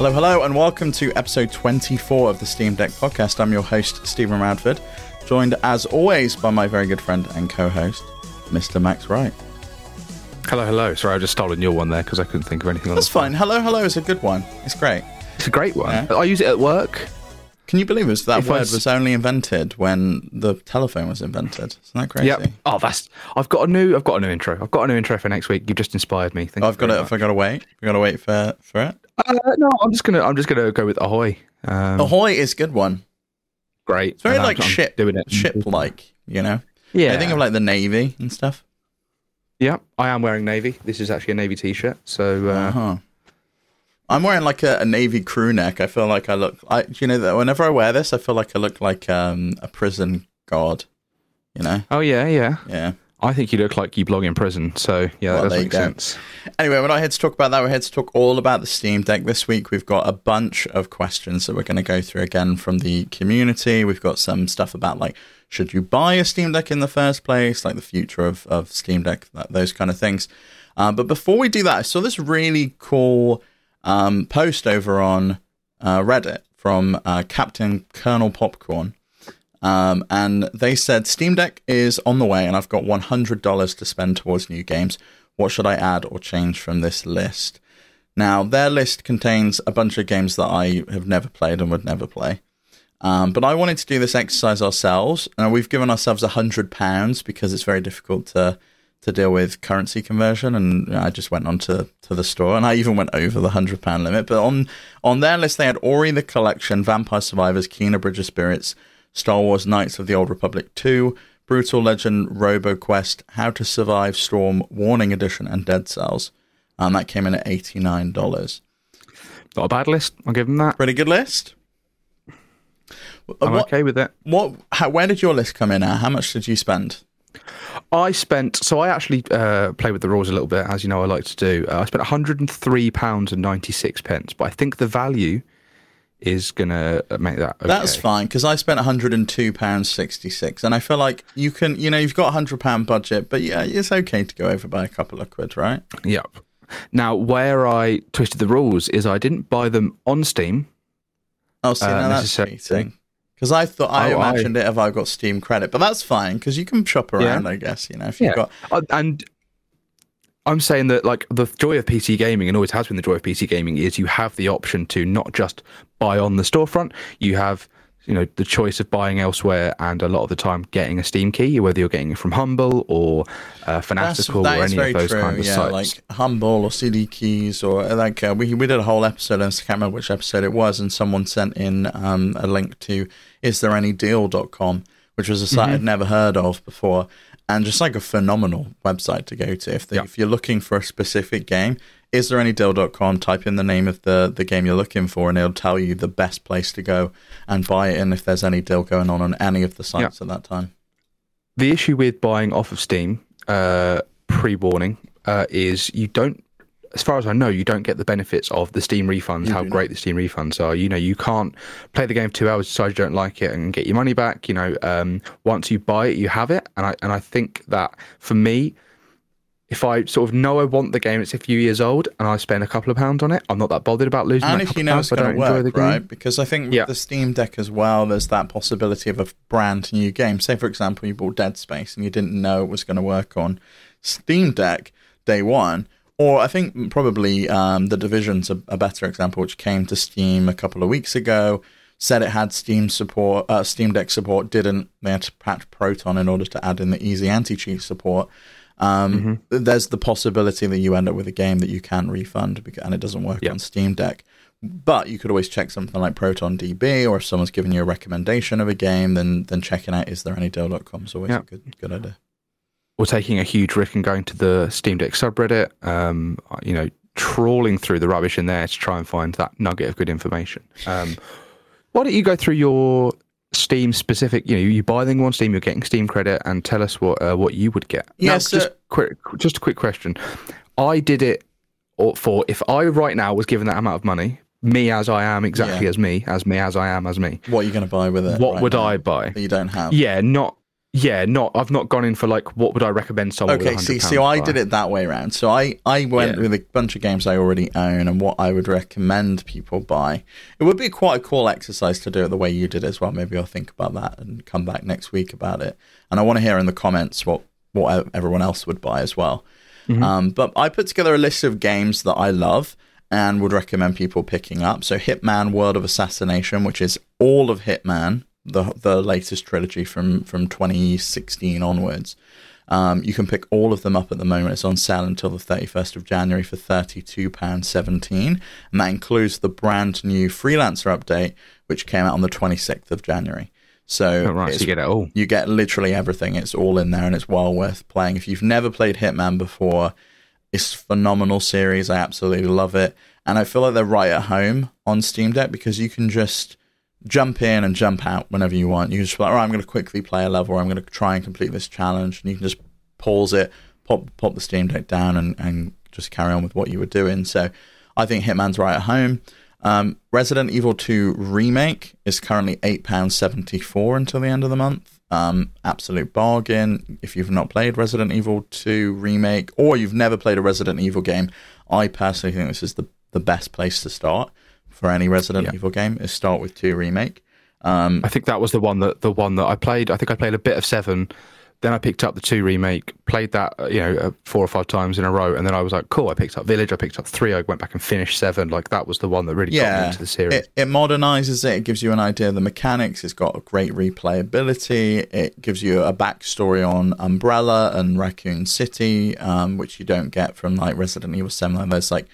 Hello, hello, and welcome to episode 24 of the Steam Deck podcast. I'm your host, Stephen Radford, joined as always by my very good friend and co host, Mr. Max Wright. Hello, hello. Sorry, I've just stolen your one there because I couldn't think of anything else. That's fine. Hello, hello is a good one. It's great. It's a great one. Yeah. I use it at work. Can you believe it? That If word was only invented when the telephone was invented. Isn't that crazy? Yep. Oh, that's. I've got a new. I've got a new intro. I've got a new intro for next week. You've just inspired me. Thank Oh, you I've got very to. Have I got to wait? We got to wait for for it. Uh, no, I'm just gonna. I'm just gonna go with ahoy. Um, Ahoy is a good one. Great. It's very And like I'm ship, doing it. ship like. You know. Yeah. I think of like the navy and stuff. Yeah. I am wearing navy. This is actually a navy t-shirt. So uh, Uh huh. I'm wearing like a, a navy crew neck. I feel like I look. I you know that whenever I wear this, I feel like I look like um, a prison guard. You know. Oh yeah, yeah. Yeah. I think you look like you belong in prison. So yeah, Well, that does make sense. Anyway, we're not here to talk about that. We're here to talk all about the Steam Deck this week. We've got a bunch of questions that we're going to go through again from the community. We've got some stuff about like, should you buy a Steam Deck in the first place, like the future of, of Steam Deck, that, those kind of things. Uh, but before we do that, I saw this really cool um, post over on uh, Reddit from uh, Captain Colonel Popcorn. Um, and they said Steam Deck is on the way, and I've got $100 to spend towards new games. What should I add or change from this list? Now, their list contains a bunch of games that I have never played and would never play. Um, but I wanted to do this exercise ourselves, and we've given ourselves hundred pounds because it's very difficult to to deal with currency conversion. And I just went on to, to the store, and I even went over the hundred pound limit. But on on their list, they had Ori the Collection, Vampire Survivors, Kena Bridge of Spirits, Star Wars Knights of the Old Republic 2, Brutal Legend, RoboQuest, How to Survive Storm, Warning Edition, and Dead Cells. And that came in at $89. Not a bad list. I'll give them that. Pretty good list. I'm what, okay with it. what, how, where did your list come in at? How much did you spend? I spent so I actually uh, play with the rules a little bit, as you know I like to do. Uh, I spent 103 pounds and 96 pence, but I think the value is gonna make that. Okay. That's fine because I spent £102.66. And I feel like you can, you know, you've got a £100 budget, but yeah, it's okay to go over by a couple of quid, right? Yep. Now, where I twisted the rules is I didn't buy them on Steam. Oh, see, Uh, now that's cheating. Because I thought I Oh, I- imagined it if I got Steam credit, but that's fine because you can shop around, I guess. You know, if you've got Uh, and I'm saying that like the joy of PC gaming and always has been the joy of PC gaming is you have the option to not just buy on the storefront. You have you know the choice of buying elsewhere, and a lot of the time getting a Steam key, whether you're getting it from Humble or uh, Fanatical that or any of those true. kind of yeah, sites. like Humble or CD Keys or like uh, we we did a whole episode. I can't remember which episode it was, and someone sent in um, a link to is there any deal.com, which was a site Mm-hmm. I'd never heard of before. And just like a phenomenal website to go to if, the, Yeah. if you're looking for a specific game, is there any deal.com? Type in the name of the, the game you're looking for, and it'll tell you the best place to go and buy it. And if there's any deal going on on any of the sites at that time, the issue with buying off of Steam, uh, pre-warning, uh, is you don't, as far as I know, you don't get the benefits of the Steam refunds. You how do not. great the Steam refunds are. You know, you can't play the game for two hours, decide you don't like it, and get your money back. You know, um, once you buy it, you have it. And I and I think that for me. If I sort of know I want the game, it's a few years old, and I spend a couple of pounds on it, I'm not that bothered about losing. and if you know pounds it's going to work, right? Because I think with Yeah. the Steam Deck as well, there's that possibility of a brand new game. Say, for example, you bought Dead Space and you didn't know it was going to work on Steam Deck day one. Or I think probably um, the Division's a, a better example, which came to Steam a couple of weeks ago. Said it had Steam support, uh, Steam Deck support. Didn't they had to patch Proton in order to add in the easy anti-cheat support? Um, There's the possibility that you end up with a game that you can't refund because, and it doesn't work Yeah. on Steam Deck. But you could always check something like Proton DB, or if someone's giving you a recommendation of a game, then then checking out is there any deal.com is always Yeah. a good good idea. Or taking a huge risk and going to the Steam Deck subreddit, um, you know, trawling through the rubbish in there to try and find that nugget of good information. Um, why don't you go through your Steam specific? You know, you buy them on Steam, you're getting Steam credit, and tell us what uh, what you would get. Yeah, Now, just quick, just a quick question. I did it for if I right now was given that amount of money, me as I am, exactly Yeah. as me, as me as I am as me. What are you going to buy with it? What right would now I buy? that you don't have? Yeah, not Yeah, not. I've not gone in for like what would I recommend someone. Okay, with see, so I did it that way around. So I I went Yeah. with a bunch of games I already own and what I would recommend people buy. It would be quite a cool exercise to do it the way you did as well. Maybe I'll think about that and come back next week about it. And I want to hear in the comments what what everyone else would buy as well. Um, but I put together a list of games that I love and would recommend people picking up. So Hitman: World of Assassination, which is all of Hitman, the the latest trilogy from from 2016 onwards. Um, you can pick all of them up at the moment. It's on sale until the 31st of January for £32.17. And that includes the brand new Freelancer update, which came out on the 26th of January. So, Oh, right, so you get it all. you get literally everything. It's all in there and it's well worth playing. If you've never played Hitman before, it's a phenomenal series. I absolutely love it. And I feel like they're right at home on Steam Deck because you can just jump in and jump out whenever you want. You just like, all right, I'm going to quickly play a level I'm going to try and complete this challenge. And you can just pause it, pop pop the Steam Deck down and, and just carry on with what you were doing. So I think Hitman's right at home. Um, Resident Evil 2 Remake is currently £8.74 until the end of the month. Um, absolute bargain. If you've not played Resident Evil 2 Remake or you've never played a Resident Evil game, I personally think this is the, the best place to start for any Resident Yeah. Evil game is start with 2 Remake. Um, I think that was the one that the one that I played. I think I played a bit of seven. Then I picked up the two remake, played that uh, you know uh, four or five times in a row, and then I was like, cool. I picked up Village, I picked up three, I went back and finished seven. Like that was the one that really got me into the series. it, it modernizes it. It gives you an idea of the mechanics. It's got a great replayability. It gives you a backstory on Umbrella and Raccoon City, um, which you don't get from like Resident Evil Seven. There's like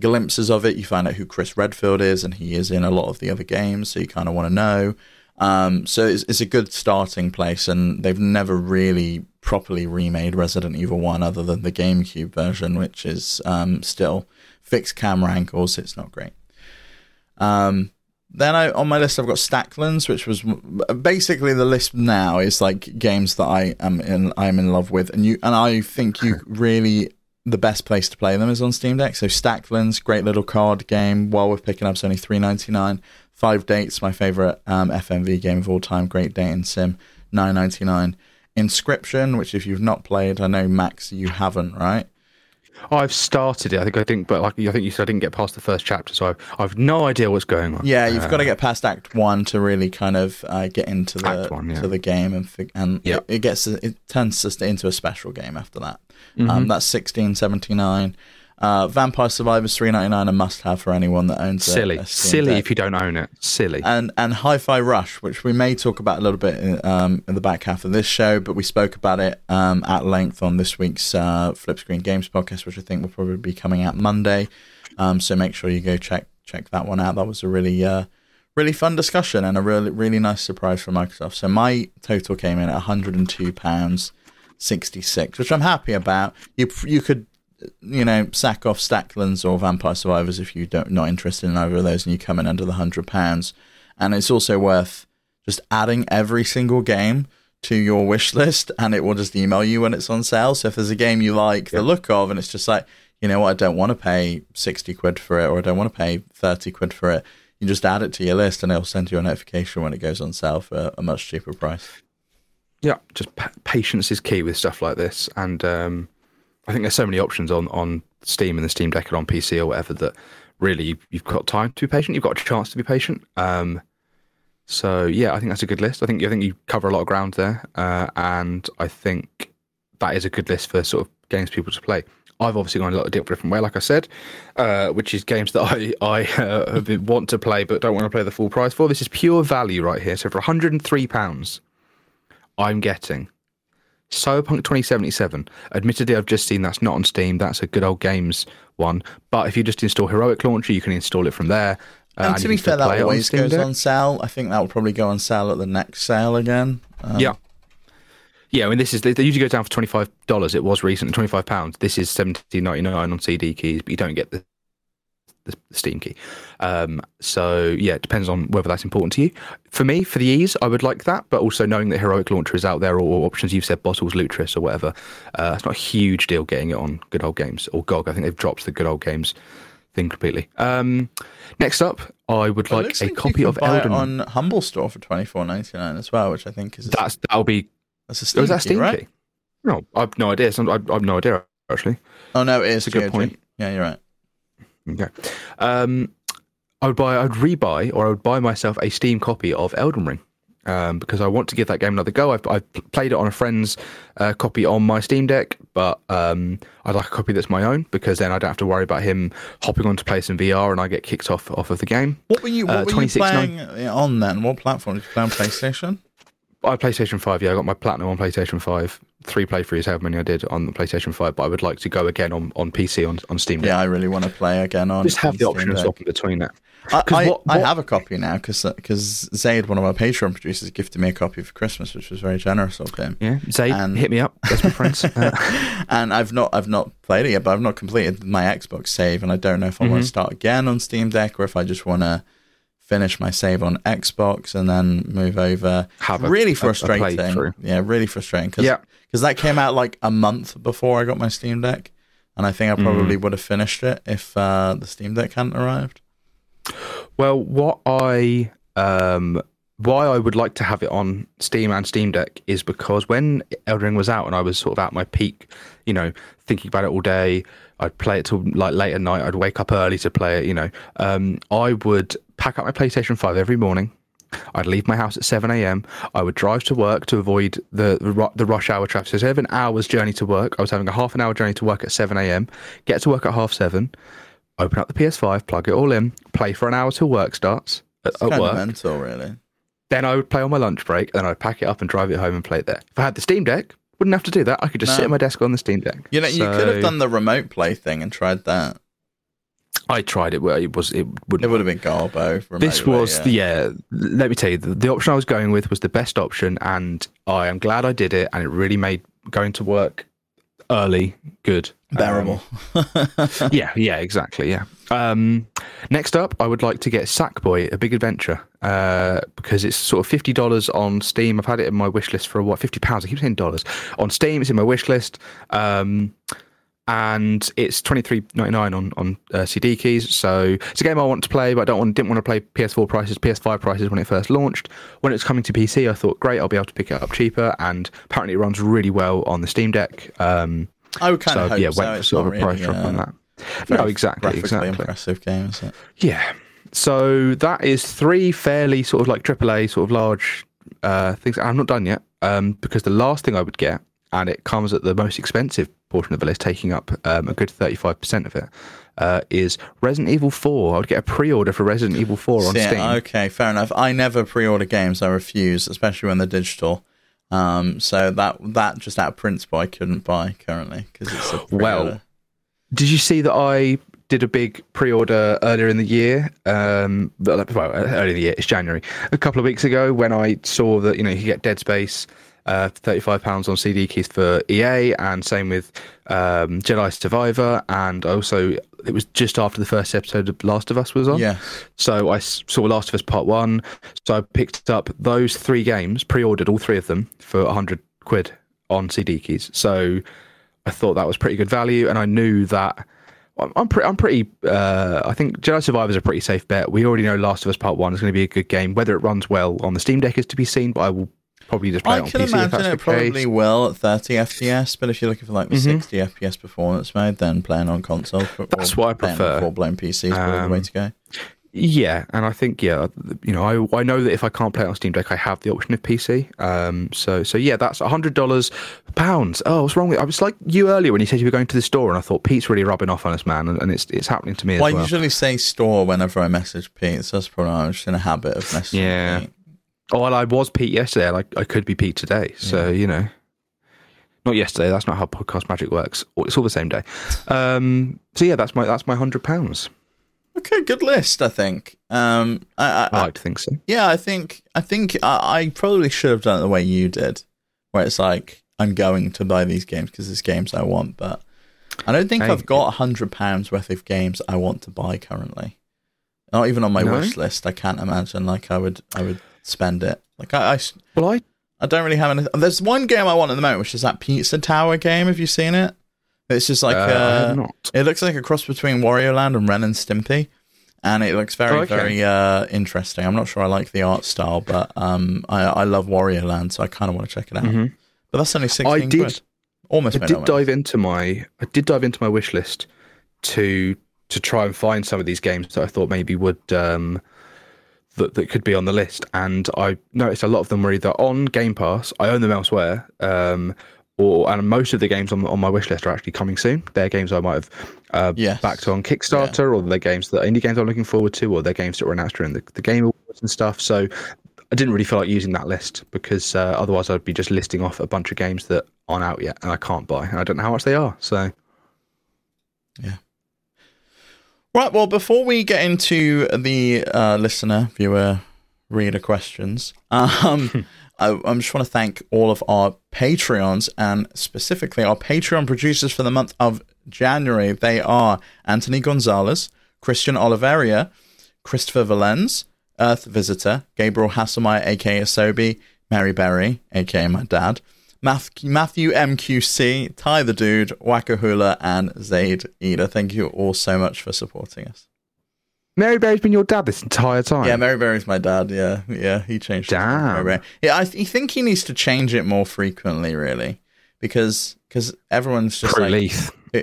glimpses of it. You find out who Chris Redfield is, and he is in a lot of the other games, so you kind of want to know. Um, so it's, it's a good starting place, and they've never really properly remade Resident Evil One other than the GameCube version, which is um, still fixed camera angles. It's not great. Um, then I on my list I've got Stacklands, which was basically the list now is like games that I am in I'm in love with, and you and I think you really the best place to play them is on Steam Deck. So Stacklands, great little card game. While we're picking up, it's only three ninety nine. Five Dates, my favorite um, FMV game of all time, great date dating sim, nine ninety nine. Inscription, which if you've not played, I know Max, you haven't, right? I've started it. I think I didn't, but like I think you said, I didn't get past the first chapter, so I've, I've no idea what's going on. Yeah, you've Uh, got to get past Act One to really kind of uh, get into the one, yeah. to the game, and fig- and Yeah. it, it gets it turns into a special game after that. Mm-hmm. Um, that's sixteen seventy nine. Uh, Vampire Survivors three ninety nine, a must have for anyone that owns silly, Steam silly Deck. if you don't own it. Silly. and and Hi-Fi Rush, which we may talk about a little bit in, um, in the back half of this show, but we spoke about it um, at length on this week's uh, Flip Screen Games podcast, which I think will probably be coming out Monday. Um, so make sure you go check check that one out. That was a really uh, really fun discussion and a really really nice surprise from Microsoft. So my total came in at 102 pounds 66, which I'm happy about. You you could you know, sack off Stacklands or Vampire Survivors if you don't not interested in either of those, and you come in under the hundred pounds. And it's also worth just adding every single game to your wish list, and it will just email you when it's on sale. So if there's a game you like the look of, and it's just like, you know what, I don't want to pay sixty quid for it, or I don't want to pay thirty quid for it, you just add it to your list, and it'll send you a notification when it goes on sale for a much cheaper price. yeah, just pa- patience is key with stuff like this, and um, I think there's so many options on on Steam and the Steam Deck and on PC or whatever that really you've, got time to be patient. You've got a chance to be patient. Um, so yeah, I think that's a good list. I think I think you cover a lot of ground there, uh, and I think that is a good list for sort of games people to play. I've obviously gone a lot of different way, like I said, uh, which is games that I I uh, want to play but don't want to play the full price for. This is pure value right here. So for 103 pounds, I'm getting Cyberpunk 2077. Admittedly, I've just seen that's not on Steam. That's a good old games one. But if you just install Heroic Launcher, you can install it from there. uh, and to be fair, that always Steam goes Deck. on sale. I think that will probably go on sale at the next sale again. Um, Yeah. Yeah, I mean, this is they, they usually go down for twenty five dollars. It was recently twenty five pounds. This is seventeen ninety nine on CD keys, but you don't get the the Steam key. Um, so yeah, it depends on whether that's important to you. For me, for the ease, I would like that, but also knowing that Heroic Launcher is out there, or, or options you've said, Bottles, Lutris, or whatever, uh, it's not a huge deal getting it on Good Old Games or GOG. I think they've dropped the Good Old Games thing completely. Um, next up, I would like a like copy of can buy it Elden. on Humble Store for twenty four ninety nine as well, which I think is That's that'll be That's a Oh, Steam, is that key, Steam right? key? No, I've no idea. I've, I've no idea actually. Oh no, it is a good point. Yeah, you're right. Okay. Um, I would buy, I'd rebuy, or I would buy myself a Steam copy of Elden Ring. Um, because I want to give that game another go. I've, I've played it on a friend's uh, copy on my Steam Deck, but um, I'd like a copy that's my own because then I don't have to worry about him hopping on to play some VR and I get kicked off off of the game. What were you? What Uh, were you 26.9. playing on then? What platform did you play on? PlayStation. I PlayStation 5, yeah, I got my Platinum on PlayStation 5. Three playthroughs, however many I did on the PlayStation 5, but I would like to go again on, on PC on, on Steam Deck. Yeah, I really want to play again on. Just have the option of swapping between that. I, I, what- I have a copy now because Zaid, one of our Patreon producers, gifted me a copy for Christmas, which was very generous of him. Yeah, Zaid, And- hit me up. That's my friends. Uh, and I've not I've not played it yet, but I've not completed my Xbox save, and I don't know if I want Mhm. to start again on Steam Deck or if I just want to finish my save on Xbox and then move over. Have a- really a- a frustrating. playthrough. yeah, really frustrating because Yeah. that came out like a month before I got my Steam Deck, and I think I probably Mm. would have finished it if uh, the Steam Deck hadn't arrived. Well, what I um why I would like to have it on Steam and Steam Deck is because when Elden Ring was out and I was sort of at my peak, you know, thinking about it all day, I'd play it till like late at night. I'd wake up early to play it. You know, um, I would pack up my PlayStation Five every morning. I'd leave my house at 7 a.m. I would drive to work to avoid the the, the rush hour traffic. So instead of an hour's journey to work, I was having a half an hour journey to work at 7 a.m. Get to work at half seven. Open up the PS5, plug it all in, play for an hour till work starts at, It's at kind work. of mental, really. Then I would play on my lunch break, then I'd pack it up and drive it home and play it there. If I had the Steam Deck, wouldn't have to do that. I could just No. sit at my desk on the Steam Deck. You know, you could have done the remote play thing and tried that. I tried it, but it was it It wouldn't. would have been Garbo. This was yeah. yeah. Let me tell you, the, the option I was going with was the best option, and I am glad I did it, and it really made going to work early good. bearable. Um, yeah, yeah, exactly. Yeah. Um, next up, I would like to get Sackboy: A Big Adventure uh, because it's sort of fifty dollars on Steam. I've had it in my wish list for what fifty pounds. I keep saying dollars on Steam. It's in my wish list, um, and it's twenty three ninety nine on on uh, CD keys. So it's a game I want to play, but I don't want didn't want to play PS4 prices, PS5 prices when it first launched. When it's coming to PC, I thought great, I'll be able to pick it up cheaper, and apparently it runs really well on the Steam Deck. Um, I would kind so of hope yeah, so. went for sort of a price really, drop on uh, that. Very No, exactly, exactly. impressive game, is it? Yeah. So that is three fairly sort of like AAA sort of large uh, things. I'm not done yet um, because the last thing I would get, and it comes at the most expensive portion of the list, taking up um, a good 35% of it, uh, is Resident Evil 4. I would get a pre-order for Resident Evil 4 on yeah, Steam. okay, fair enough. I never pre-order games. I refuse, especially when they're digital. Um, so that that just out of principle, I couldn't buy currently because it's a Well, pre-order. Did you see that I did a big pre-order earlier in the year? Um, well, earlier in the year, it's January. A couple of weeks ago, when I saw that you know you could get Dead Space, uh, thirty-five pounds on CD keys for EA, and same with um, Jedi Survivor, and also it was just after the first episode of Last of Us was on. yeah, So I saw Last of Us Part One. So I picked up those three games, pre-ordered all three of them for hundred quid on CD keys. So I thought that was pretty good value, and I knew that. I'm- I'm pretty. I'm pretty. Uh, I think Jedi Survivor is a pretty safe bet. We already know Last of Us Part One is going to be a good game. Whether it runs well on the Steam Deck is to be seen, but I will probably just play I it on can PC imagine that's it probably case. will at 30 FPS. But if you're looking for like the Mhm. 60 FPS performance mode, then playing on console, That's what I prefer. Full blown PC is probably the way Um, to go. Yeah, and I think yeah, you know, I I know that if I can't play it on Steam Deck, I have the option of PC. Um, so so yeah, that's hundred dollars pounds. Oh, what's wrong with? I was like you earlier when you said you were going to the store, and I thought Pete's really rubbing off on us, man, and, and it's it's happening to me as Well, I usually say store whenever I message Pete. So that's probably I'm just in a habit of messaging Yeah. Pete. Oh, well, I was Pete yesterday. Like I could be Pete today. So you know, not yesterday. That's not how podcast magic works. It's all the same day. Um, so yeah, that's my that's my hundred pounds. Okay, good list. I think. Um, I, I, I like think so. yeah, I think I think I, I probably should have done it the way you did, where it's like I'm going to buy these games because it's games I want, but I don't think Hey, I've got a hundred pounds worth of games I want to buy currently. Not even on my No? wish list. I can't imagine like I would I would spend it. Like I, I Well, I I don't really have any. There's one game I want at the moment, which is that Pizza Tower game. Have you seen it? It's just like uh, I uh, not. it looks like a cross between Wario Land and Ren and Stimpy, and it looks very Oh, okay. very uh, interesting. I'm not sure I like the art style, but um, I I love Wario Land, so I kind of want to check it out. Mhm. But that's only sixteen I did- quid. Almost I did dive into my I did dive into my wish list to to try and find some of these games that I thought maybe would um that, that could be on the list and I noticed a lot of them were either on Game Pass, I own them elsewhere, um or and most of the games on on my wish list are actually coming soon. They're games I might have uh, Yes. backed on Kickstarter, or they're games that indie games I'm looking forward to, or they're games that were announced during the, the Game Awards and stuff. So I didn't really feel like using that list because uh, otherwise I'd be just listing off a bunch of games that aren't out yet and I can't buy, and I don't know how much they are. So yeah. Right. Well, before we get into the uh, listener, viewer, reader questions, um, I, I just want to thank all of our Patreons and specifically our Patreon producers for the month of January. They are Anthony Gonzalez, Christian Oliveria, Christopher Valens, Earth Visitor, Gabriel Hasselmeyer, aka Asobi, Mary Berry, aka my dad, Matthew MQC, Ty the Dude, Wakahula, and Zaid Eda. Thank you all so much for supporting us. Mary Berry's been your dad this entire time. Yeah, Mary Berry's my dad. Yeah, yeah, he changed. his name Damn. Yeah, I th- think he needs to change it more frequently, really, because because everyone's just like,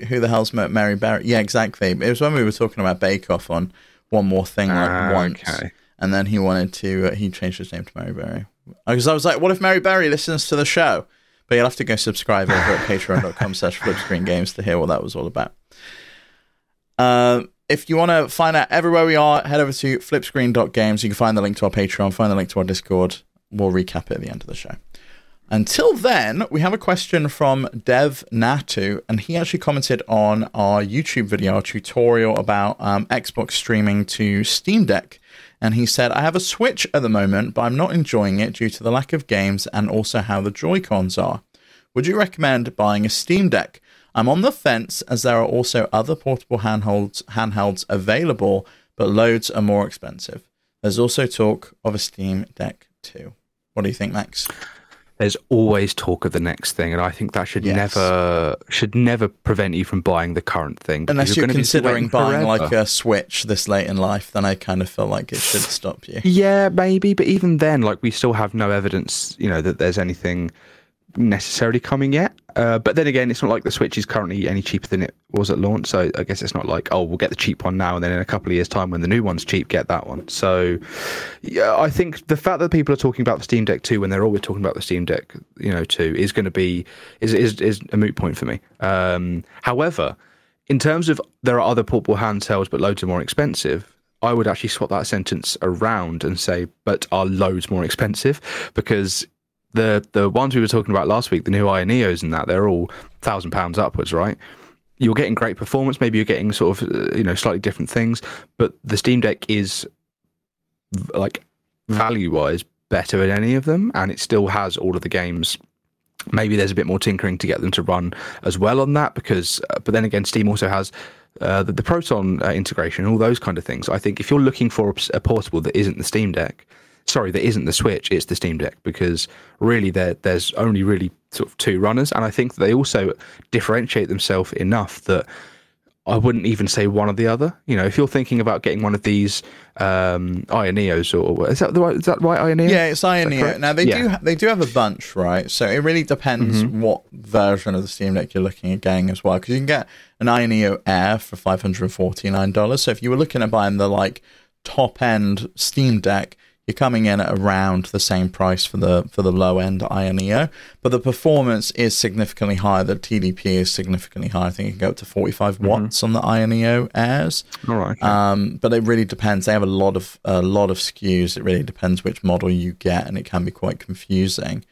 who the hell's Mary Berry? Yeah, exactly. It was when we were talking about Bake Off on One More Thing like Ah, once, okay. and then he wanted to. Uh, he changed his name to Mary Berry because I was like, what if Mary Berry listens to the show? But you'll have to go subscribe over at patreon.com slash flipscreengames to hear what that was all about. Um, if you want to find out everywhere we are, head over to flipscreen.games. You can find the link to our Patreon, find the link to our Discord. We'll recap it at the end of the show. Until then, we have a question from Dev Natu, and he actually commented on our YouTube video, our tutorial about um, Xbox streaming to Steam Deck. And he said, I have a Switch at the moment, but I'm not enjoying it due to the lack of games and also how the Joy Cons are. Would you recommend buying a Steam Deck? I'm on the fence as there are also other portable handhelds, handhelds available, but loads are more expensive. There's also talk of a Steam Deck too. What do you think, Max? There's always talk of the next thing, and I think that should Yes. never should never prevent you from buying the current thing. Unless you're be considering buying like a Switch this late in life, then I kind of feel like it should stop you. Yeah, maybe, but even then, like we still have no evidence, you know, that there's anything necessarily coming yet. Uh, but then again, it's not like the Switch is currently any cheaper than it was at launch. So I guess it's not like, oh, we'll get the cheap one now, and then in a couple of years' time, when the new one's cheap, get that one. So yeah, I think the fact that people are talking about the Steam Deck 2 when they're always talking about the Steam Deck, you know, 2 is going to be is, is is a moot point for me. Um, however, in terms of there are other portable handhelds, but loads are more expensive. I would actually swap that sentence around and say, but are loads more expensive because the the ones we were talking about last week, the new Ayaneos and that, they're all thousand pounds upwards, right? You're getting great performance. Maybe you're getting sort of uh, you know slightly different things, but the Steam Deck is like value wise better in any of them, and it still has all of the games. Maybe there's a bit more tinkering to get them to run as well on that, because uh, but then again, Steam also has uh, the, the Proton uh, integration, all those kind of things. I think if you're looking for a, a portable that isn't the Steam Deck, sorry, that isn't the Switch, it's the Steam Deck because really there there's only really sort of two runners, and I think they also differentiate themselves enough that I wouldn't even say one or the other. You know, if you're thinking about getting one of these um, Ayaneos or is that the right, is that right Ayaneo? Yeah, it's Ayaneo. Now they Yeah. do ha- they do have a bunch, right? So it really depends what version of the Steam Deck you're looking at getting as well, because you can get an Ayaneo Air for five hundred and forty nine dollars. So if you were looking at buying the like top end Steam Deck, you're coming in at around the same price for the for the low end Ayaneo, but the performance is significantly higher. The TDP is significantly higher. I think it can go up to forty watts on the Ayaneo Airs. All right. Um, but it really depends. They have a lot of a lot of SKUs. It really depends which model you get, and it can be quite confusing.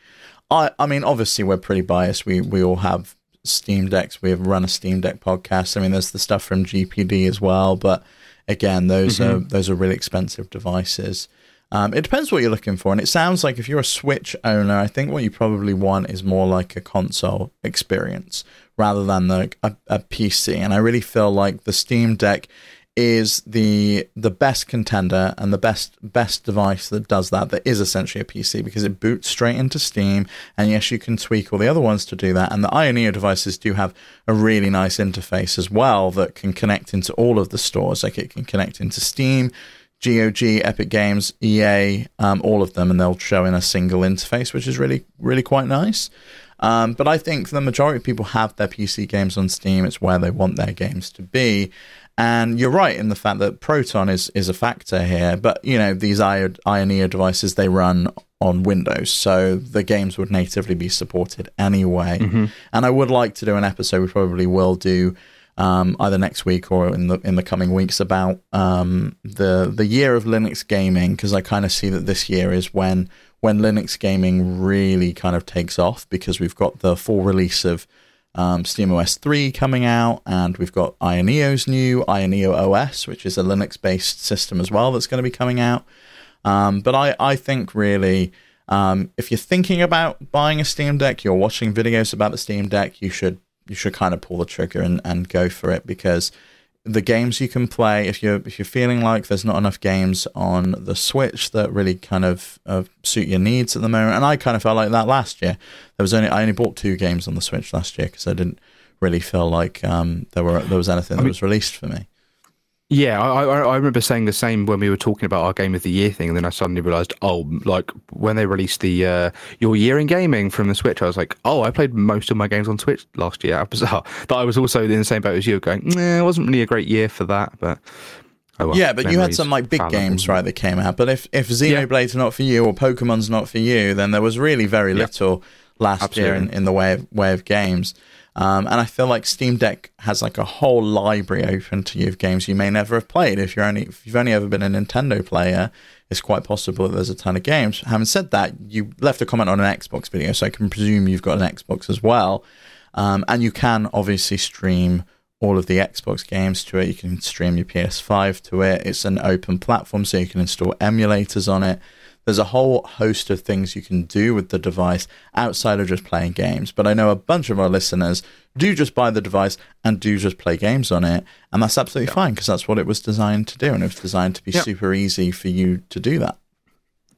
I I mean, obviously we're pretty biased. We we all have Steam Decks. We have run a Steam Deck podcast. I mean, there's the stuff from GPD as well, but again, those are those are really expensive devices. Um, it depends what you're looking for, and it sounds like if you're a Switch owner, I think what you probably want is more like a console experience rather than the, a, a PC. And I really feel like the Steam Deck is the the best contender and the best best device that does that that is essentially a PC because it boots straight into Steam and yes you can tweak all the other ones to do that and the Ayaneo devices do have a really nice interface as well that can connect into all of the stores like it can connect into Steam GOG, Epic Games, EA, um, all of them, and they'll show in a single interface, which is really, really quite nice. Um, but I think the majority of people have their PC games on Steam. It's where they want their games to be. And you're right in the fact that Proton is, is a factor here. But, you know, these Ayaneo devices, they run on Windows. So the games would natively be supported anyway. Mm-hmm. And I would like to do an episode, we probably will do um, either next week or in the in the coming weeks about um, the the year of Linux gaming because I kind of see that this year is when when Linux gaming really kind of takes off because we've got the full release of um, SteamOS 3 coming out, and we've got Ayaneo's new Ayaneo OS, which is a Linux based system as well that's going to be coming out. Um, but I, I think really, um, if you're thinking about buying a Steam Deck, you're watching videos about the Steam Deck, you should you should kind of pull the trigger and, and go for it because the games you can play if you're if you're feeling like there's not enough games on the Switch that really kind of uh, suit your needs at the moment, and I kind of felt like that last year. There was only I only bought two games on the Switch last year because I didn't really feel like um, there were there was anything that was released for me. Yeah, I, I, I remember saying the same when we were talking about our game of the year thing, and then I suddenly realised, oh, like when they released the uh, your year in gaming from the Switch, I was like, oh, I played most of my games on Switch last year. Bizarre that I was also in the same boat as you, going, nah, it wasn't really a great year for that, but. Oh well, yeah, but you had some like big games, right, that came out. But if if Xenoblade's yeah. not for you or Pokemon's not for you, then there was really very little yeah. last Absolutely. year in, in the way of way of games. Um, and I feel like Steam Deck has like a whole library open to you of games you may never have played. If you're only if you've only ever been a Nintendo player, it's quite possible that there's a ton of games. Having said that, you left a comment on an Xbox video, so I can presume you've got an Xbox as well. Um, and you can obviously stream all of the Xbox games to it. You can stream your PS5 to it. It's an open platform, so you can install emulators on it. There's a whole host of things you can do with the device outside of just playing games. But I know a bunch of our listeners do just buy the device and do just play games on it. And that's absolutely yeah. fine because that's what it was designed to do. And it was designed to be yeah. super easy for you to do that.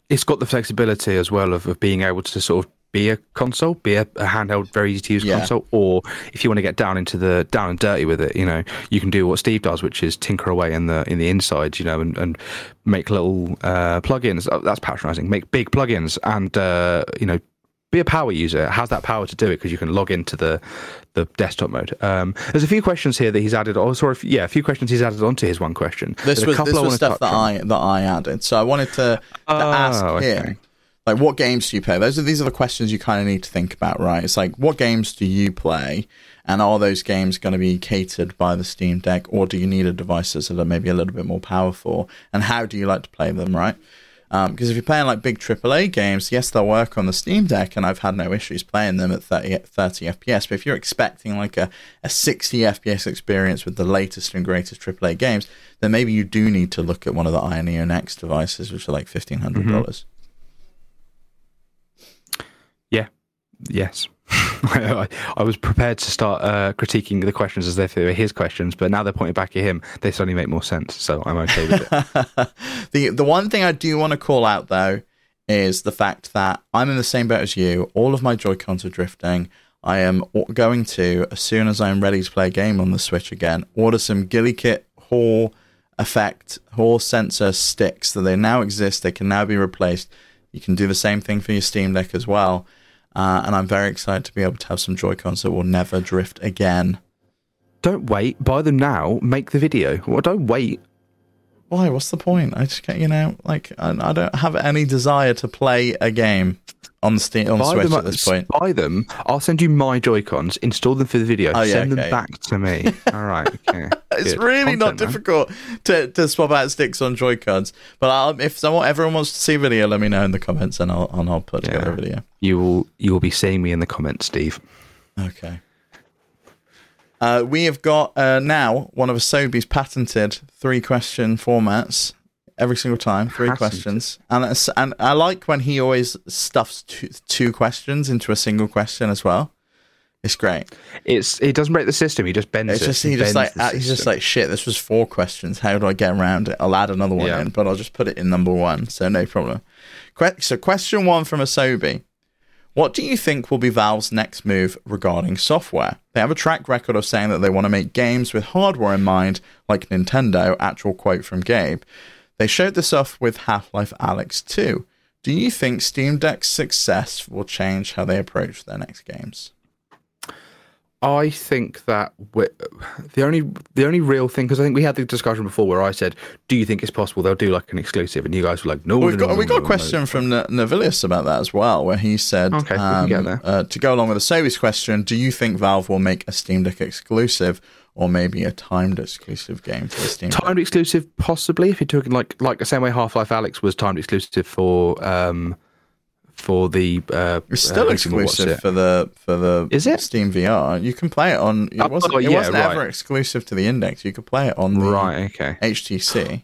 It's got the flexibility as well of, of being able to sort of be a console, be a, a handheld, very easy to use yeah. console, or if you want to get down into the down and dirty with it, you know, you can do what Steve does, which is tinker away in the in the inside, you know, and, and make little uh, plugins. Oh, that's patronizing. Make big plugins, and uh, you know, be a power user. It has that power to do it because you can log into the the desktop mode. Um, there's a few questions here that he's added. Oh, sorry, yeah, a few questions he's added onto his one question. This was, this was stuff that on. I that I added. So I wanted to, to oh, ask okay. him like, what games do you play? Those are these are the questions you kind of need to think about, right? It's like, what games do you play, and are those games going to be catered by the Steam Deck, or do you need a device that's maybe a little bit more powerful? And how do you like to play them, right? Because um, if you're playing like big AAA games, yes, they'll work on the Steam Deck, and I've had no issues playing them at 30, 30 FPS. But if you're expecting like a, a 60 FPS experience with the latest and greatest AAA games, then maybe you do need to look at one of the Ayaneo Next devices, which are like $1,500. Mm-hmm. Yes. I, was prepared to start uh, critiquing the questions as if they were his questions, but now they're pointing back at him. They suddenly make more sense, so I'm okay with it. the the one thing I do want to call out though is the fact that I'm in the same boat as you. All of my Joy Cons are drifting. I am going to, as soon as I'm ready to play a game on the Switch again, order some GuliKit Hall effect, Hall sensor sticks. So they now exist. They can now be replaced. You can do the same thing for your Steam Deck as well. Uh, and I'm very excited to be able to have some Joy Cons that will never drift again. Don't wait. Buy them now. Make the video. Well, don't wait. Why? What's the point? I just get you know, like I, I don't have any desire to play a game on the Steam on buy Switch them, at this point. Buy them. I'll send you my Joy Cons. Install them for the video. Oh, yeah, send okay. them back to me. All right. Okay. it's Good. really Content, not difficult to, to swap out sticks on Joy Cons. But I'll, if someone everyone wants to see a video, let me know in the comments, and I'll and I'll put yeah. together a video. You will you will be seeing me in the comments, Steve. Okay. Uh, we have got uh, now one of Asobi's patented three question formats every single time, three Hasn't. questions, and and I like when he always stuffs two, two questions into a single question as well. It's great. It's it doesn't break the system. He just bends it's it. Just, he just like uh, he's just like shit. This was four questions. How do I get around it? I'll add another one yeah. in, but I'll just put it in number one. So no problem. Que- so question one from Asobi. What do you think will be Valve's next move regarding software? They have a track record of saying that they want to make games with hardware in mind, like Nintendo. Actual quote from Gabe. They showed this off with Half Life Alyx 2. Do you think Steam Deck's success will change how they approach their next games? I think that the only the only real thing because I think we had the discussion before where I said, "Do you think it's possible they'll do like an exclusive?" And you guys were like, "No." Well, we've no, got no, we no, got a question no. from N- Navilius about that as well, where he said, Okay, um, uh, to go along with the Sobeys question, do you think Valve will make a Steam Deck exclusive or maybe a timed exclusive game for Steam timed exclusive, possibly if you're talking like like the same way Half Life Alyx was timed exclusive for um for the uh, It's still uh, exclusive it? for the for the Is it? Steam VR. You can play it on. It Oh, wasn't, oh, it yeah, wasn't right. ever exclusive to the Index. You could play it on the Right. Okay. HTC.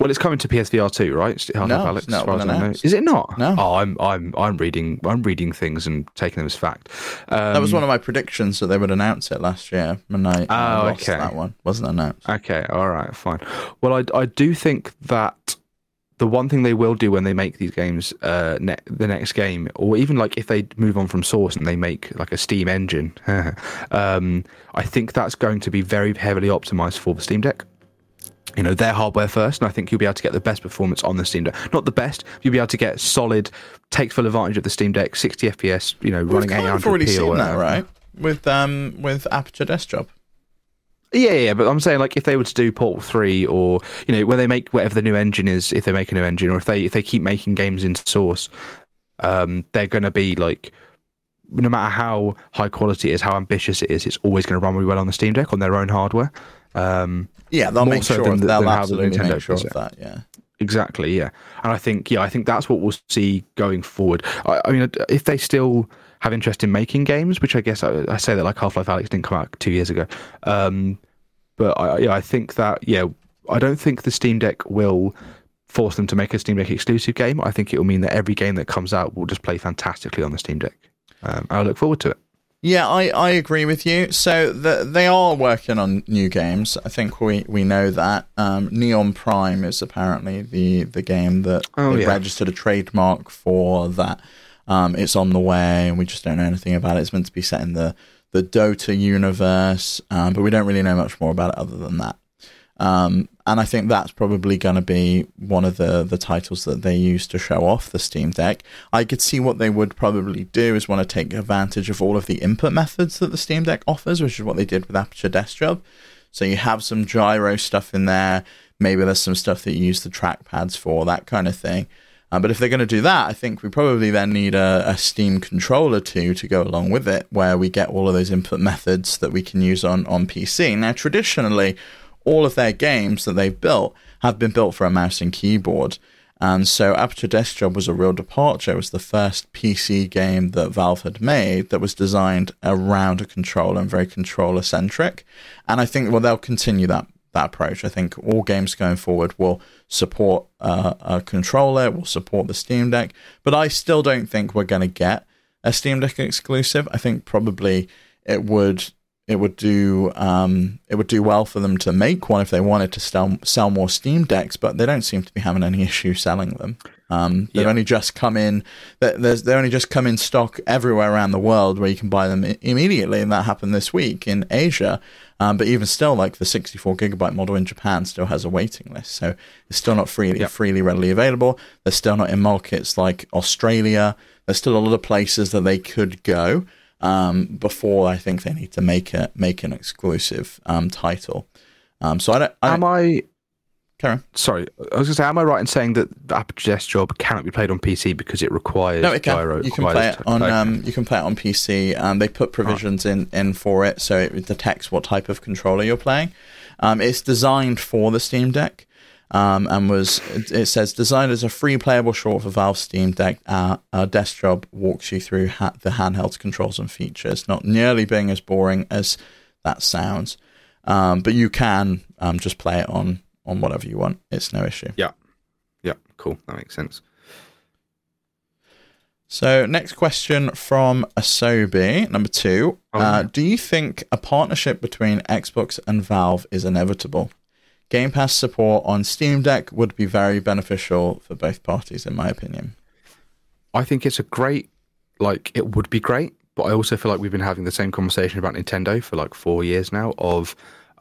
Well, it's coming to PSVR too, right? Half No, Alex, it's not as as I. Is it not? No. Oh, I'm I'm I'm reading I'm reading things and taking them as fact. Um, That was one of my predictions that they would announce it last year, and I, I Oh, lost okay. that one. Wasn't announced. Okay, all right, fine. Well, I, I do think that the one thing they will do when they make these games, uh, ne- the next game, or even like if they move on from Source and they make like a Steam engine, um, I think that's going to be very heavily optimized for the Steam Deck. You know, their hardware first, and I think you'll be able to get the best performance on the Steam Deck. Not the best, you'll be able to get solid, take full advantage of the Steam Deck, 60 FPS, you know, We've running kind 800p of already or seen that, right? With um with Aperture Desk Job. Yeah, yeah, but I'm saying like if they were to do Portal Three, or you know, when they make whatever the new engine is, if they make a new engine, or if they if they keep making games in Source, um, they're going to be like, no matter how high quality it is, how ambitious it is, it's always going to run really well on the Steam Deck on their own hardware. Um, Yeah, they'll make so sure than they'll than the absolutely Nintendo make sure of that. Yeah. Exactly, yeah, and I think yeah, I think that's what we'll see going forward. I, I mean, if they still have interest in making games, which I guess I, I say that like Half Life Alyx didn't come out two years ago, um, but I, yeah, I think that yeah, I don't think the Steam Deck will force them to make a Steam Deck exclusive game. I think it will mean that every game that comes out will just play fantastically on the Steam Deck. Um, I look forward to it. Yeah, I, I agree with you. So the, they are working on new games. I think we, we know that. Um, Neon Prime is apparently the, the game that Oh, yeah. registered a trademark for that. Um, it's on the way, and we just don't know anything about it. It's meant to be set in the, the Dota universe, um, but we don't really know much more about it other than that. And I think that's probably going to be one of the, the titles that they use to show off the Steam Deck. I could see what they would probably do is want to take advantage of all of the input methods that the Steam Deck offers, which is what they did with Aperture Desk Job. So you have some gyro stuff in there. Maybe there's some stuff that you use the trackpads for, that kind of thing. Uh, but if they're going to do that, I think we probably then need a, a Steam controller too to go along with it, where we get all of those input methods that we can use on, on PC. Now, traditionally, all of their games that they've built have been built for a mouse and keyboard. And so Aperture Desk Job was a real departure. It was the first PC game that Valve had made that was designed around a controller and very controller centric. And I think well they'll continue that that approach. I think all games going forward will support uh, a controller, will support the Steam Deck, but I still don't think we're going to get a Steam Deck exclusive. I think probably it would it would do um, it would do well for them to make one if they wanted to sell sell more Steam decks, but they don't seem to be having any issue selling them. Um, they've Yeah. only just come in. they- only just come in stock everywhere around the world where you can buy them immediately, and that happened this week in Asia. Um, but even still, like the 64 gigabyte model in Japan still has a waiting list, so it's still not freely Yeah. freely readily available. They're still not in markets like Australia. There's still a lot of places that they could go um, before I think they need to make a make an exclusive um, title. Um, so I don't. I Am I? Karen. Sorry, I was going to say, am I right in saying that the Aperture Job cannot be played on PC because it requires No, it can. gyro? You can play it on. Um, you can play it on PC. Um, they put provisions in in for it, so it detects what type of controller you're playing. Um, it's designed for the Steam Deck, um, and was it, says designed as a free playable short for Valve Steam Deck. Uh, our desktop walks you through ha- the handheld controls and features, not nearly being as boring as that sounds. Um, but you can um, just play it on on whatever you want. It's no issue. Yeah, yeah, cool. That makes sense. So, next question from Asobi, number two. Oh, uh, do you think a partnership between Xbox and Valve is inevitable? Game Pass support on Steam Deck would be very beneficial for both parties, in my opinion. I think it's a great, like, it would be great, but I also feel like we've been having the same conversation about Nintendo for like four years now. Of,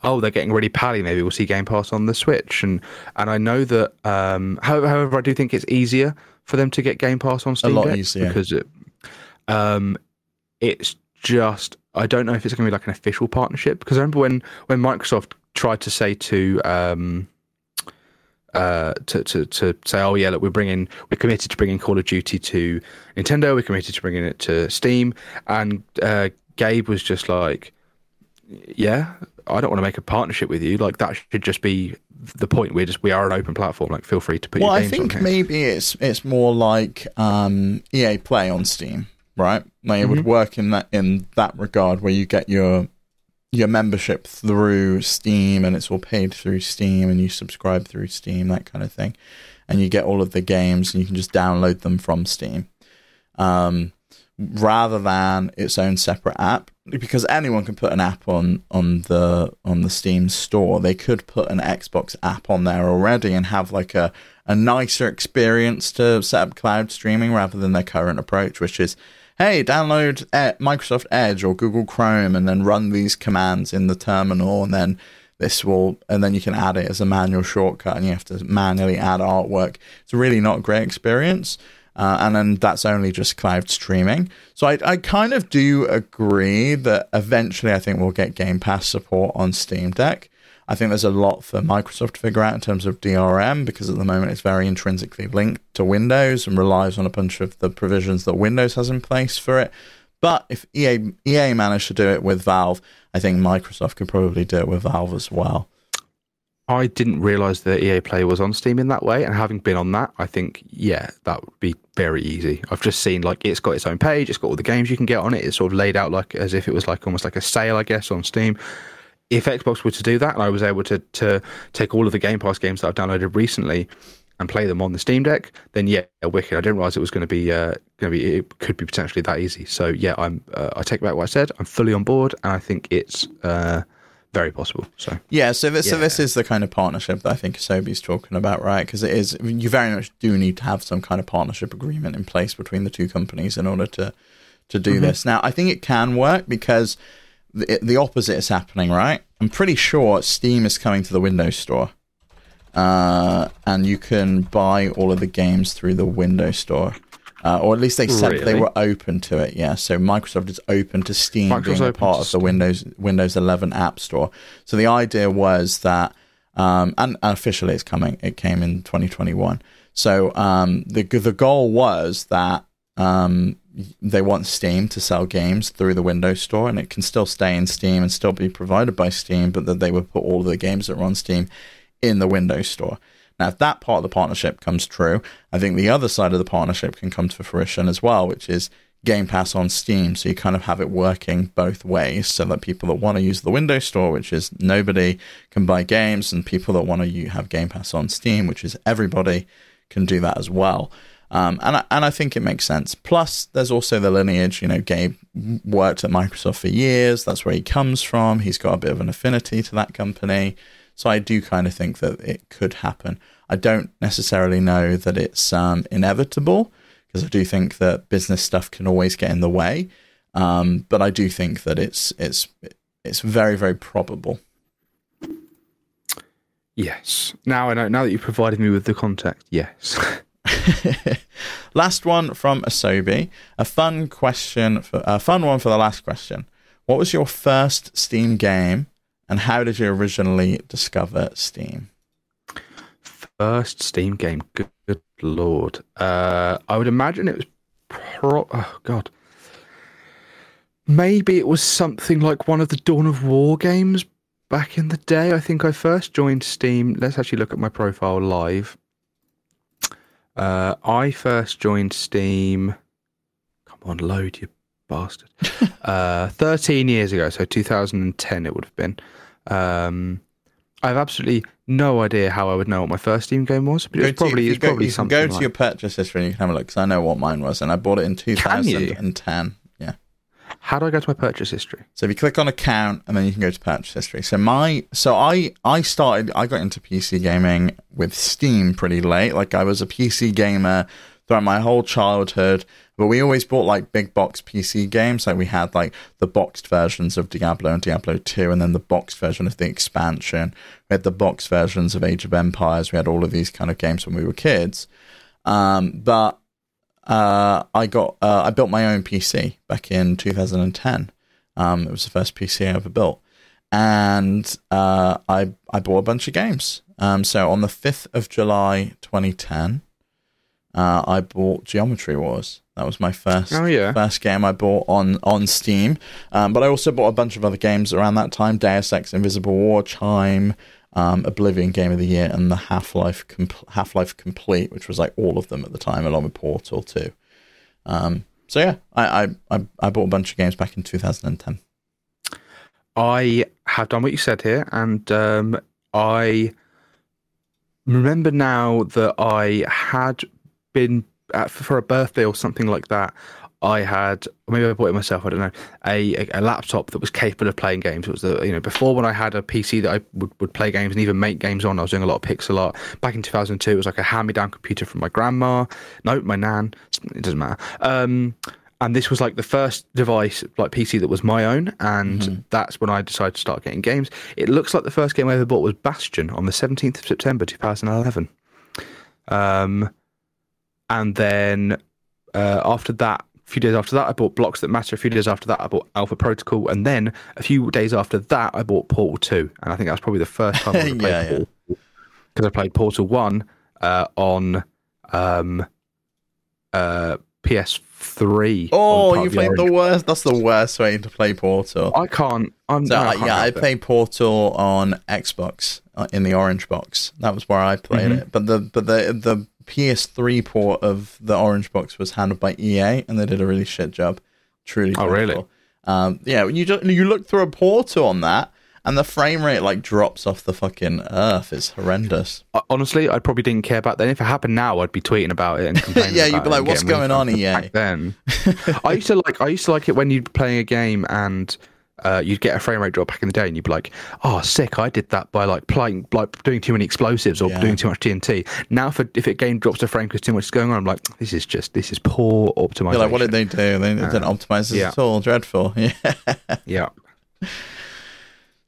oh, they're getting really pally. Maybe we'll see Game Pass on the Switch, and and I know that. Um, however, however, I do think it's easier for them to get Game Pass on Steam lot Deck easier. because it, um, it's just I don't know if it's going to be like an official partnership because I remember when when Microsoft tried to say to um, uh, to, to to say, oh yeah, look, we're bringing, we're committed to bringing Call of Duty to Nintendo, we're committed to bringing it to Steam, and uh, Gabe was just like, yeah, I don't want to make a partnership with you. Like that should just be the point. We're just we are an open platform. Like feel free to put Well, I think maybe it's it's more like um, EA Play on Steam, right? Like it would Mm-hmm. work in that in that regard, where you get your your membership through Steam, and it's all paid through Steam, and you subscribe through Steam, that kind of thing, and you get all of the games, and you can just download them from Steam, um, rather than its own separate app. Because anyone can put an app on on the on the Steam store, they could put an Xbox app on there already and have like a a nicer experience to set up cloud streaming rather than their current approach, which is hey, download E- Microsoft Edge or Google Chrome and then run these commands in the terminal, and then this will, and then you can add it as a manual shortcut, and you have to manually add artwork. It's really not a great experience. Uh, and then that's only just cloud streaming. So I, I kind of do agree that eventually I think we'll get Game Pass support on Steam Deck. I think there's a lot for Microsoft to figure out in terms of DRM because at the moment it's very intrinsically linked to Windows and relies on a bunch of the provisions that Windows has in place for it. But if EA EA managed to do it with Valve, I think Microsoft could probably do it with Valve as well. I didn't realize that EA Play was on Steam in that way, and having been on that, I think yeah, that would be very easy. I've just seen like it's got its own page, it's got all the games you can get on it. It's sort of laid out like as if it was like almost like a sale, I guess, on Steam. If Xbox were to do that, and I was able to to take all of the Game Pass games that I've downloaded recently and play them on the Steam Deck, then yeah, wicked. I didn't realize it was going to be uh, going to be it could be potentially that easy. So yeah, I'm uh, I take back what I said. I'm fully on board, and I think it's uh, very possible. So Yeah, so this so this is the kind of partnership that I think Asobi's talking about, right? Because it is you very much do need to have some kind of partnership agreement in place between the two companies in order to to do this. Now, I think it can work because the the opposite is happening, right? I'm pretty sure Steam is coming to the Windows Store, uh, and you can buy all of the games through the Windows Store. Uh, or at least they said they were open to it. Yeah, so Microsoft is open to Steam Microsoft's being a part of the Windows Windows 11 App Store. So the idea was that, um, and, and officially it's coming. It came in 2021. So um, the the goal was that um, they want Steam to sell games through the Windows Store, and it can still stay in Steam and still be provided by Steam, but that they would put all of the games that are on Steam in the Windows Store. Now, if that part of the partnership comes true, I think the other side of the partnership can come to fruition as well, which is Game Pass on Steam. So you kind of have it working both ways so that people that want to use the Windows Store, which is nobody can buy games, and people that want to have Game Pass on Steam, which is everybody, can do that as well. Um, and I, and I think it makes sense. Plus, there's also the lineage. You know, Gabe worked at Microsoft for years. That's where he comes from. He's got a bit of an affinity to that company. So I do kind of think that it could happen. I don't necessarily know that it's um, inevitable because I do think that business stuff can always get in the way. Um, but I do think that it's it's it's very very probable. yes, now I know. Now that you've provided me with the context, yes. last one from Asobi. A fun question for a fun one for the last question. What was your first Steam game, and how did you originally discover Steam? First Steam game. Good, good lord. Uh, I would imagine it was. Pro- oh god. Maybe it was something like one of the Dawn of War games back in the day. I think I first joined Steam. Let's actually look at my profile live. Uh, I first joined Steam. Come on, load, you bastard. uh, 13 years ago, so 2010 it would have been. Um, I have absolutely no idea how I would know what my first Steam game was, but it was probably it's probably you something go to like- your purchase history and you can have a look because I know what mine was, and I bought it in you? 2010. How do I go to my purchase history? So if you click on account and then you can go to purchase history. So my so I I started I got into PC gaming with Steam pretty late. Like I was a PC gamer throughout my whole childhood, but we always bought like big box PC games. Like we had like the boxed versions of Diablo and Diablo 2 and then the boxed version of the expansion. We had the boxed versions of Age of Empires. We had all of these kind of games when we were kids. Um, but uh, I got uh, I built my own PC back in 2010. Um, it was the first PC I ever built, and uh, I I bought a bunch of games. Um, so on the 5th of July 2010, uh, I bought Geometry Wars. That was my first Oh, yeah. first game I bought on on Steam. Um, but I also bought a bunch of other games around that time: Deus Ex, Invisible War, Chime, um, Oblivion Game of the Year, and the Half Life Half Life Complete, which was like all of them at the time, along with Portal too. Um, so yeah, I, I I I bought a bunch of games back in 2010. I have done what you said here, and um, I remember now that I had been at, for a birthday or something like that. I had, maybe I bought it myself. I don't know. A, a, a laptop that was capable of playing games. It was the you know before when I had a PC that I would, would play games and even make games on. I was doing a lot of pixel art. Back in 2002, it was like a hand-me-down computer from my grandma. No, my nan. It doesn't matter. Um, and this was like the first device like PC that was my own, and that's when I decided to start getting games. It looks like the first game I ever bought was Bastion on the 17th of September 2011. Um, and then uh, after that, a few days after that, I bought Blocks That Matter. A few days after that, I bought Alpha Protocol, and then a few days after that, I bought Portal Two, and I think that was probably the first time I played Yeah, yeah. Portal because I played Portal One uh, on um, uh, PS3. Oh, you played the Orange- worst. That's the worst way to play Portal. I can't. I'm So no, I, can't yeah, I it. played Portal on Xbox uh, in the orange box. That was where I played Mm-hmm. it. But the but the the PS3 port of the orange box was handled by EA, and they did a really shit job. Truly. Oh, really? dreadful. Um, yeah, when you just, you look through a portal on that, and the frame rate like drops off the fucking earth. It's horrendous. Uh, Honestly, I probably didn't care about that. If it happened now, I'd be tweeting about it and complaining. Yeah, you'd be like, "What's going on, refunds." EA? Back then, I used to like. I used to like it when you'd playing a game and uh, you'd get a frame rate drop back in the day, and you'd be like, "Oh, sick! I did that by like playing, like doing too many explosives or Yeah. doing too much TNT." Now, for if a game drops a frame because too much is going on, I'm like, "This is just this is poor optimization." You're like, what did they do? They didn't optimize this yeah. at all. Dreadful. Yeah. Yeah.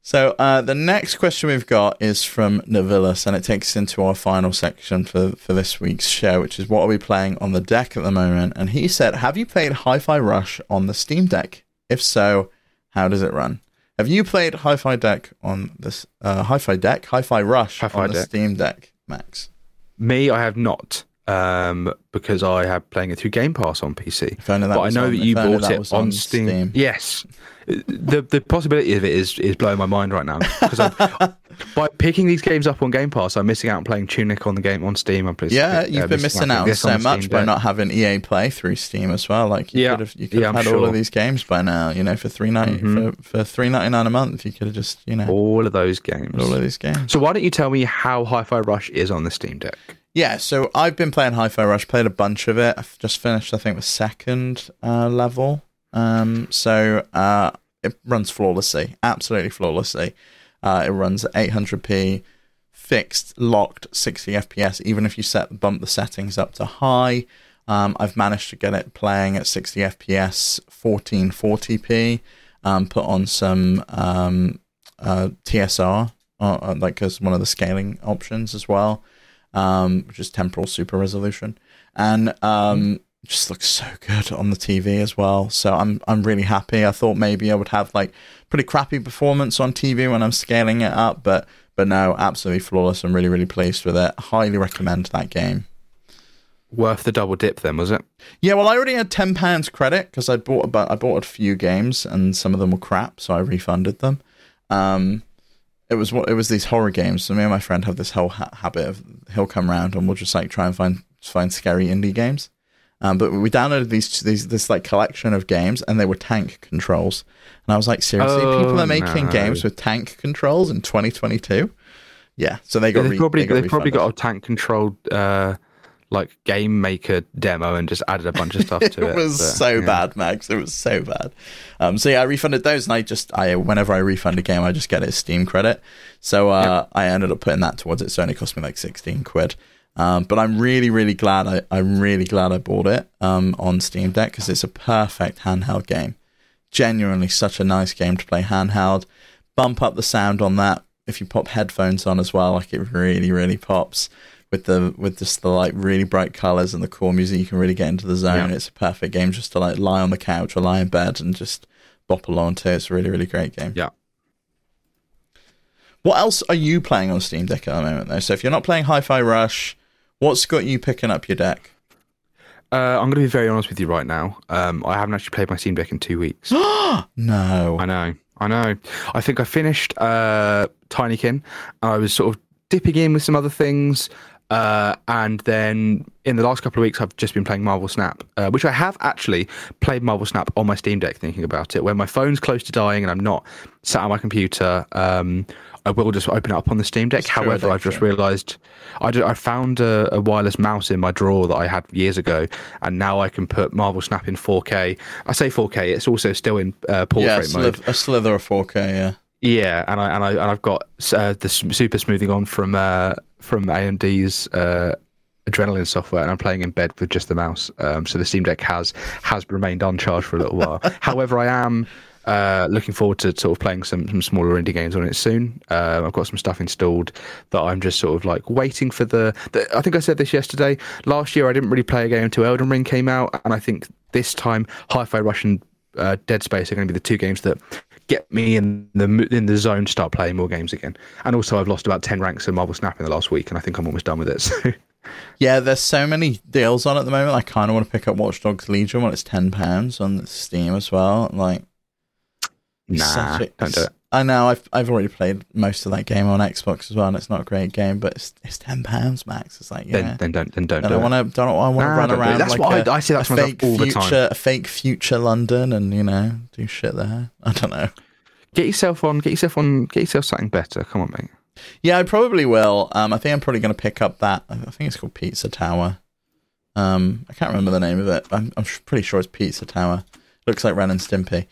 So uh, the next question we've got is from Navilis, and it takes us into our final section for, for this week's show, which is what are we playing on the deck at the moment? And he said, "Have you played Hi-Fi Rush on the Steam Deck? If so, how does it run? Have you played Hi-Fi Deck on this uh, Hi-Fi Deck, Hi-Fi Rush Hi-Fi on the Deck. Steam Deck, Max? Me, I have not. Um, because I have playing it through Game Pass on PC. If only that but I know on- that if you only bought that it was on. Steam. Yes, the the possibility of it is is blowing my mind right now because by picking these games up on Game Pass, I'm missing out on playing Tunic on the game on Steam. I'm playing, Yeah, uh, you've been missing out on so much Steam by Deck. not having EA Play through Steam as well. Like you Yeah. could have, you could Yeah, have had all of these games by now. You know, for three Mhm. for for three ninety nine a month, you could have just you know all of those games. all of these games. So why don't you tell me how Hi-Fi Rush is on the Steam Deck? Yeah, so I've been playing Hi-Fi Rush, played a bunch of it. I've just finished, I think, the second uh, level. Um, so uh, it runs flawlessly, absolutely flawlessly. Uh, it runs at 800p, fixed, locked, 60 FPS. Even if you set bump the settings up to high, um, I've managed to get it playing at 60 FPS, 1440p. Um, put on some um, uh, TSR, uh, uh, like as one of the scaling options as well um, which is temporal super resolution, and um, it just looks so good on the TV as well. So I'm I'm really happy. I thought maybe I would have like pretty crappy performance on TV when I'm scaling it up, but but no, absolutely flawless. I'm really really pleased with it. Highly recommend that game. Worth the double dip, then was it? Yeah, well, I already had ten pounds credit because I bought about I bought a few games and some of them were crap, so I refunded them. Um, it was what it was these horror games. So me and my friend have this whole ha- habit of he'll come round and we'll just like try and find find scary indie games. Um, but we downloaded these these this like collection of games and they were tank controls, and I was like, seriously, people Oh, are making no. games with tank controls in 2022. Yeah, so they got they've re- probably they probably got a tank controlled uh, like game maker demo and just added a bunch of stuff to it. it was but, so yeah. bad, Max. It was so bad. Um, so yeah, I refunded those, and I just I whenever I refund a game, I just get it as Steam credit. So uh, I ended up putting that towards it. So it only cost me like sixteen quid. Um, but I'm really, really glad. I, I'm really glad I bought it um, on Steam Deck because it's a perfect handheld game. Genuinely, such a nice game to play handheld. Bump up the sound on that if you pop headphones on as well. Like it really, really pops with the with just the like really bright colors and the core music. You can really get into the zone. Yeah. It's a perfect game just to like lie on the couch or lie in bed and just bop along to. It's a really really great game. Yeah. What else are you playing on Steam Deck at the moment though? So if you're not playing Hi-Fi Rush, what's got you picking up your deck? Uh, I'm going to be very honest with you right now. Um, I haven't actually played my Steam Deck in two weeks. No. I know, I know. I think I finished uh, Tinykin, I was sort of dipping in with some other things. Uh, and then in the last couple of weeks, I've just been playing Marvel Snap, uh, which I have actually played Marvel Snap on my Steam Deck. Thinking about it, when my phone's close to dying and I'm not sat on my computer, um, I will just open it up on the Steam Deck. It's However, I've just realised I, ju- I found a, a wireless mouse in my drawer that I had years ago, and now I can put Marvel Snap in 4K. I say 4K; it's also still in uh, Yeah, portrait mode. a slither of 4K. Yeah. Yeah, and I and I and I've got uh, the super smoothing on from uh, from AMD's uh, Adrenalin software, and I'm playing in bed with just the mouse. Um, so the Steam Deck has has remained uncharged for a little while. However, I am uh, looking forward to sort of playing some some smaller indie games on it soon. Uh, I've got some stuff installed that I'm just sort of like waiting for the, the. I think I said this yesterday. Last year, I didn't really play a game until Elden Ring came out, and I think this time, Hi-Fi Rush and uh, Dead Space are going to be the two games that get me in the in the zone to start playing more games again. And also, I've lost about ten ranks in Marvel Snap in the last week, and I think I'm almost done with it. So Yeah, there's so many deals on at the moment. I kind of want to pick up Watch Dogs Legion when it's ten pounds on Steam as well. Like, nah, a- don't do it. I know I've I've already played most of that game on Xbox as well, and it's not a great game, but it's it's ten pounds max. It's like yeah. Then, then don't then don't I do don't want to. Don't I want to Nah, run don't do it. around That's like what a, I- I say that a to fake all the time. future, a fake future London, and you know do shit there. I don't know. Get yourself on. Get yourself on. Get yourself something better. Come on, mate. Yeah, I probably will. Um, I think I'm probably going to pick up that. I think it's called Pizza Tower. Um, I can't remember the name of it. I'm, I'm pretty sure it's Pizza Tower. Looks like Ren and Stimpy.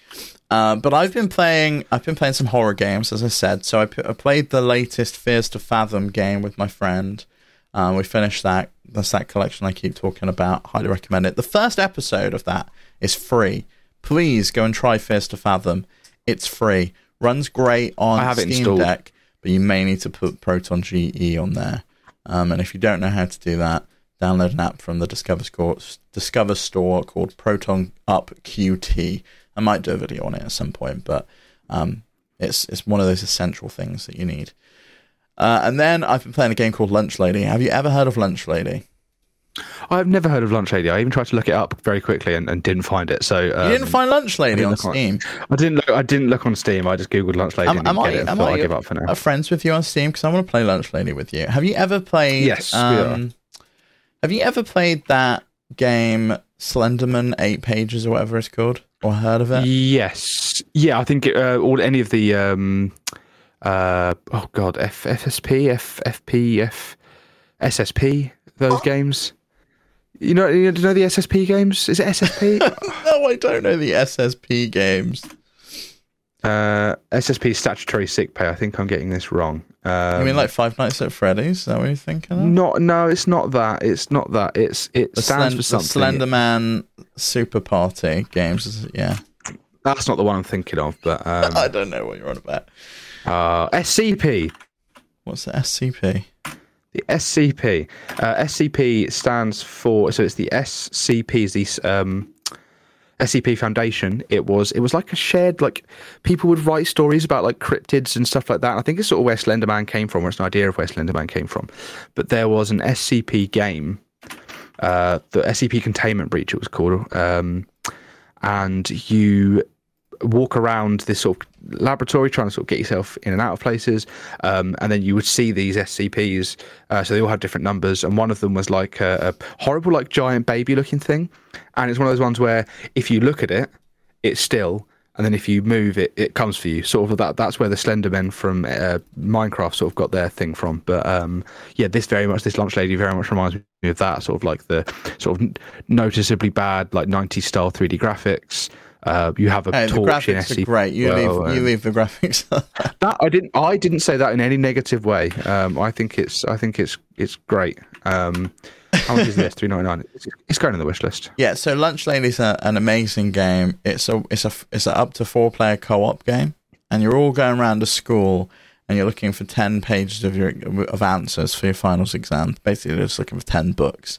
Uh, but I've been playing. I've been playing some horror games, as I said. So I, p- I played the latest Fears to Fathom game with my friend. Um, we finished that. That's that collection I keep talking about. Highly recommend it. The first episode of that is free. Please go and try Fears to Fathom. It's free. Runs great on I have Steam installed. Deck, but you may need to put Proton GE on there. Um, and if you don't know how to do that, download an app from the Discover Store, Discover Store called Proton Up QT. I might do a video on it at some point, but um, it's it's one of those essential things that you need. Uh, and then I've been playing a game called Lunch Lady. Have you ever heard of Lunch Lady? I've never heard of Lunch Lady. I even tried to look it up very quickly and, and didn't find it. So um, you didn't find Lunch Lady on look on- Steam. I didn't look. I didn't look on Steam. I just googled Lunch Lady Am, and am I it. am I I'd give up for now. friends with you on Steam? Because I want to play Lunch Lady with you. Have you ever played? Yes, um, Have you ever played that game Slenderman Eight Pages or whatever it's called, or heard of it? Yes. Yeah, I think uh, all any of the um, uh, oh god, F, FSP, F, FP, F, SSP, those games. You know, you know the SSP games? Is it SSP? no, I don't know the SSP games. Uh, SSP statutory sick pay. I think I'm getting this wrong. Um, I mean, like Five Nights at Freddy's. Is that what you're thinking of? not no, it's not that. It's not that. It's it The, stands Slen- for something. Slenderman Super Party games. Yeah, That's not the one I'm thinking of, but um, I don't know what you're on about. uh, SCP. What's the SCP? The SCP. Uh, SCP stands for so it's the SCP is the um, SCP Foundation. It was it was like a shared like people would write stories about like cryptids and stuff like that. I think it's sort of where Slenderman came from, or it's an idea of where Slenderman came from. But there was an SCP game, uh, the SCP Containment Breach. It was called, um, and you walk around this sort of laboratory trying to sort of get yourself in and out of places um, and then you would see these scps uh, so they all have different numbers and one of them was like a, a horrible like giant baby looking thing and it's one of those ones where if you look at it it's still and then if you move it it comes for you. Sort of that that's where the slendermen from uh, minecraft sort of got their thing from but um yeah this very much this lunch lady very much reminds me of that sort of like the sort of noticeably bad like 90s style 3d graphics uh, you have a Hey, the torch in graphics SCP are great. You well, leave you um, leave the graphics. that I didn't. I didn't say that in any negative way. Um, I think it's. I think it's. It's great. Um, how much is this? Three ninety nine. It's, it's going on the wish list. yeah, so Lunch Lady's is an amazing game. It's a it's a it's a up to four player co op game, and you're all going around a school, and you're looking for 10 pages of your of answers for your finals exam. Basically, you're just looking for 10 books.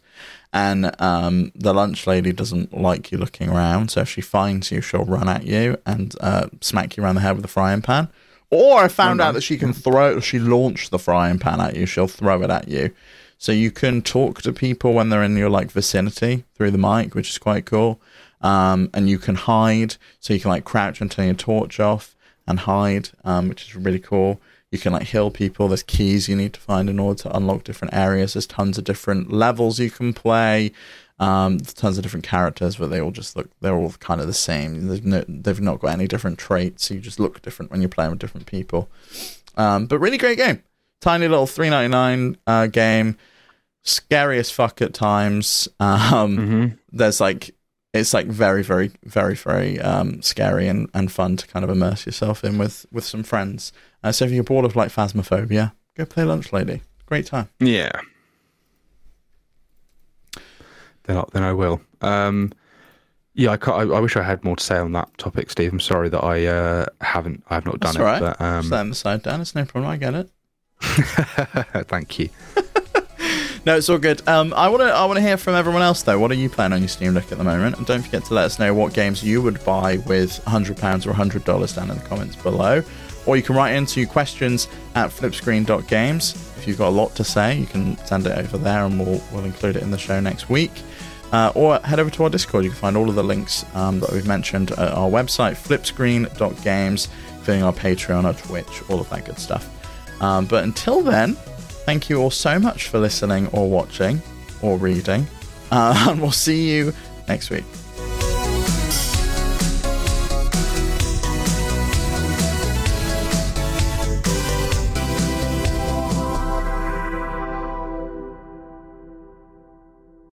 And um, the lunch lady doesn't like you looking around, so if she finds you, she'll run at you and uh, smack you around the head with a frying pan. Or I found out that she can throw, she launched the frying pan at you, she'll throw it at you. So you can talk to people when they're in your like vicinity through the mic, which is quite cool. Um, and you can hide, so you can like crouch and turn your torch off and hide, um, which is really cool. You can like heal people. There's keys you need to find in order to unlock different areas. There's tons of different levels you can play. Um, tons of different characters, but they all just look, they're all kind of the same. They've, no, they've not got any different traits. You just look different when you're playing with different people. Um, but really great game. Tiny little 3.99 uh, game. Scary as fuck at times. Um, Mm-hmm. There's like, it's like very, very, very, very um, scary and, and fun to kind of immerse yourself in with, with some friends. Uh, so if you're bored of like Phasmophobia, go play Lunch Lady. Great time. Yeah. Then I, then I will. Um, yeah, I, can't, I, I wish I had more to say on that topic, Steve. I'm sorry that I uh, haven't. I have not done That's all right. it. But, um, Just letting the side down. It's no problem. I get it. thank you. No, it's all good. Um, I want to I want to hear from everyone else though. What are you playing on your Steam Deck at the moment? And don't forget to let us know what games you would buy with hundred pounds or hundred dollars down in the comments below. Or you can write into questions at flipscreen.games. If you've got a lot to say, you can send it over there, and we'll we'll include it in the show next week. Uh, or head over to our Discord. You can find all of the links um, that we've mentioned at our website, flipscreen.games, including our Patreon, our Twitch, all of that good stuff. Um, but until then, thank you all so much for listening or watching or reading. Uh, and we'll see you next week.